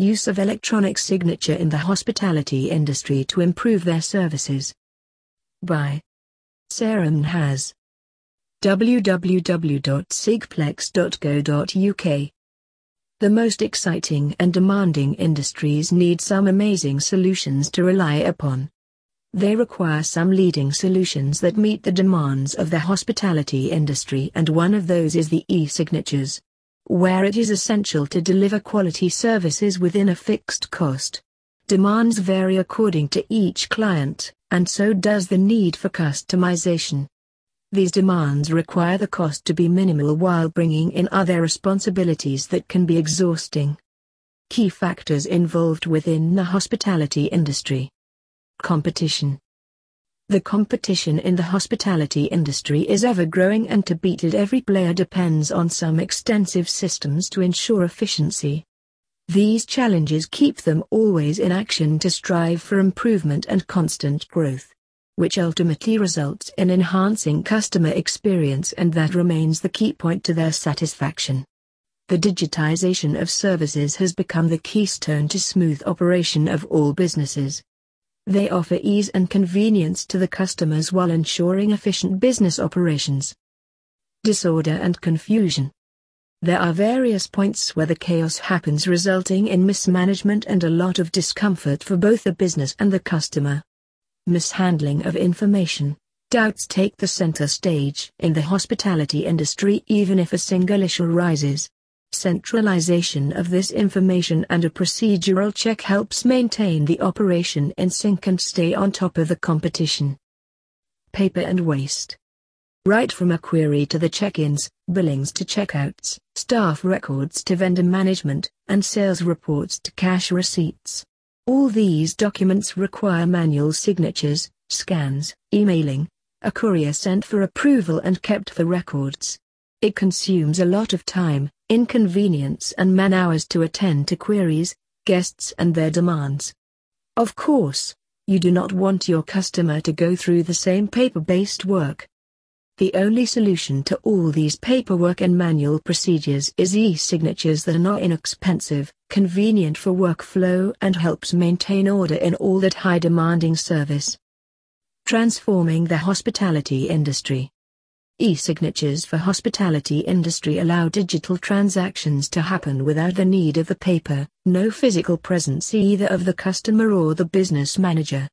Use of electronic signature in the hospitality industry to improve their services. By Sarah has www.sigplex.co.uk The most exciting and demanding industries need some amazing solutions to rely upon. They require some leading solutions that meet the demands of the hospitality industry and one of those is the e-signatures where it is essential to deliver quality services within a fixed cost. Demands vary according to each client, and so does the need for customization. These demands require the cost to be minimal while bringing in other responsibilities that can be exhausting. Key factors involved within the hospitality industry. Competition. The competition in the hospitality industry is ever growing and to beat it every player depends on some extensive systems to ensure efficiency. These challenges keep them always in action to strive for improvement and constant growth, which ultimately results in enhancing customer experience and that remains the key point to their satisfaction. The digitization of services has become the keystone to smooth operation of all businesses. They offer ease and convenience to the customers while ensuring efficient business operations. Disorder and confusion. There are various points where the chaos happens resulting in mismanagement and a lot of discomfort for both the business and the customer. Mishandling of information. Doubts take the center stage in the hospitality industry even if a single issue rises. Centralization of this information and a procedural check helps maintain the operation in sync and stay on top of the competition. Paper and waste. Right from a query to the check-ins, billings to checkouts, staff records to vendor management, and sales reports to cash receipts. All these documents require manual signatures, scans, emailing, a courier sent for approval and kept for records. It consumes a lot of time, inconvenience and man-hours to attend to queries, guests and their demands. Of course, you do not want your customer to go through the same paper-based work. The only solution to all these paperwork and manual procedures is e-signatures that are not inexpensive, convenient for workflow and helps maintain order in all that high-demanding service. Transforming the hospitality industry. E-signatures for hospitality industry allow digital transactions to happen without the need of the paper, no physical presence either of the customer or the business manager.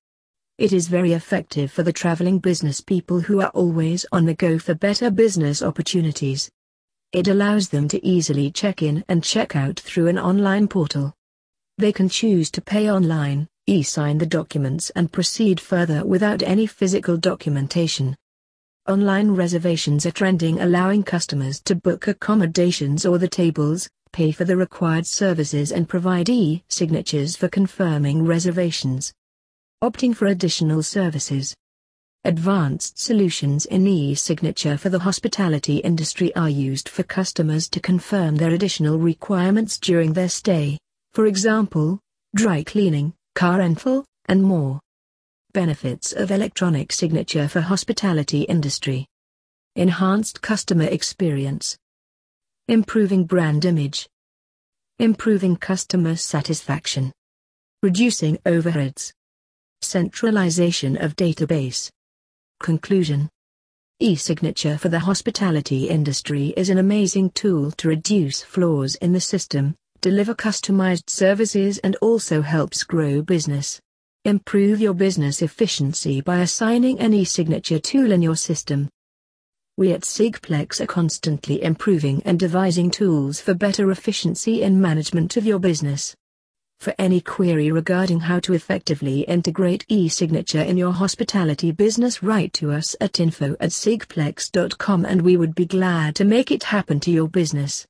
It is very effective for the traveling business people who are always on the go for better business opportunities. It allows them to easily check in and check out through an online portal. They can choose to pay online, e-sign the documents and proceed further without any physical documentation. Online reservations are trending allowing customers to book accommodations or the tables, pay for the required services and provide e-signatures for confirming reservations. Opting for additional services. Advanced solutions in e-signature for the hospitality industry are used for customers to confirm their additional requirements during their stay, for example, dry cleaning, car rental, and more. Benefits of electronic signature for hospitality industry. Enhanced customer experience. Improving brand image. Improving customer satisfaction. Reducing overheads. Centralization of database. Conclusion. E-signature for the hospitality industry is an amazing tool to reduce flaws in the system, deliver customized services and also helps grow business. Improve your business efficiency by assigning an e-signature tool in your system. We at Sigplex are constantly improving and devising tools for better efficiency in management of your business. For any query regarding how to effectively integrate e-signature in your hospitality business write to us at info at sigplex.com and we would be glad to make it happen to your business.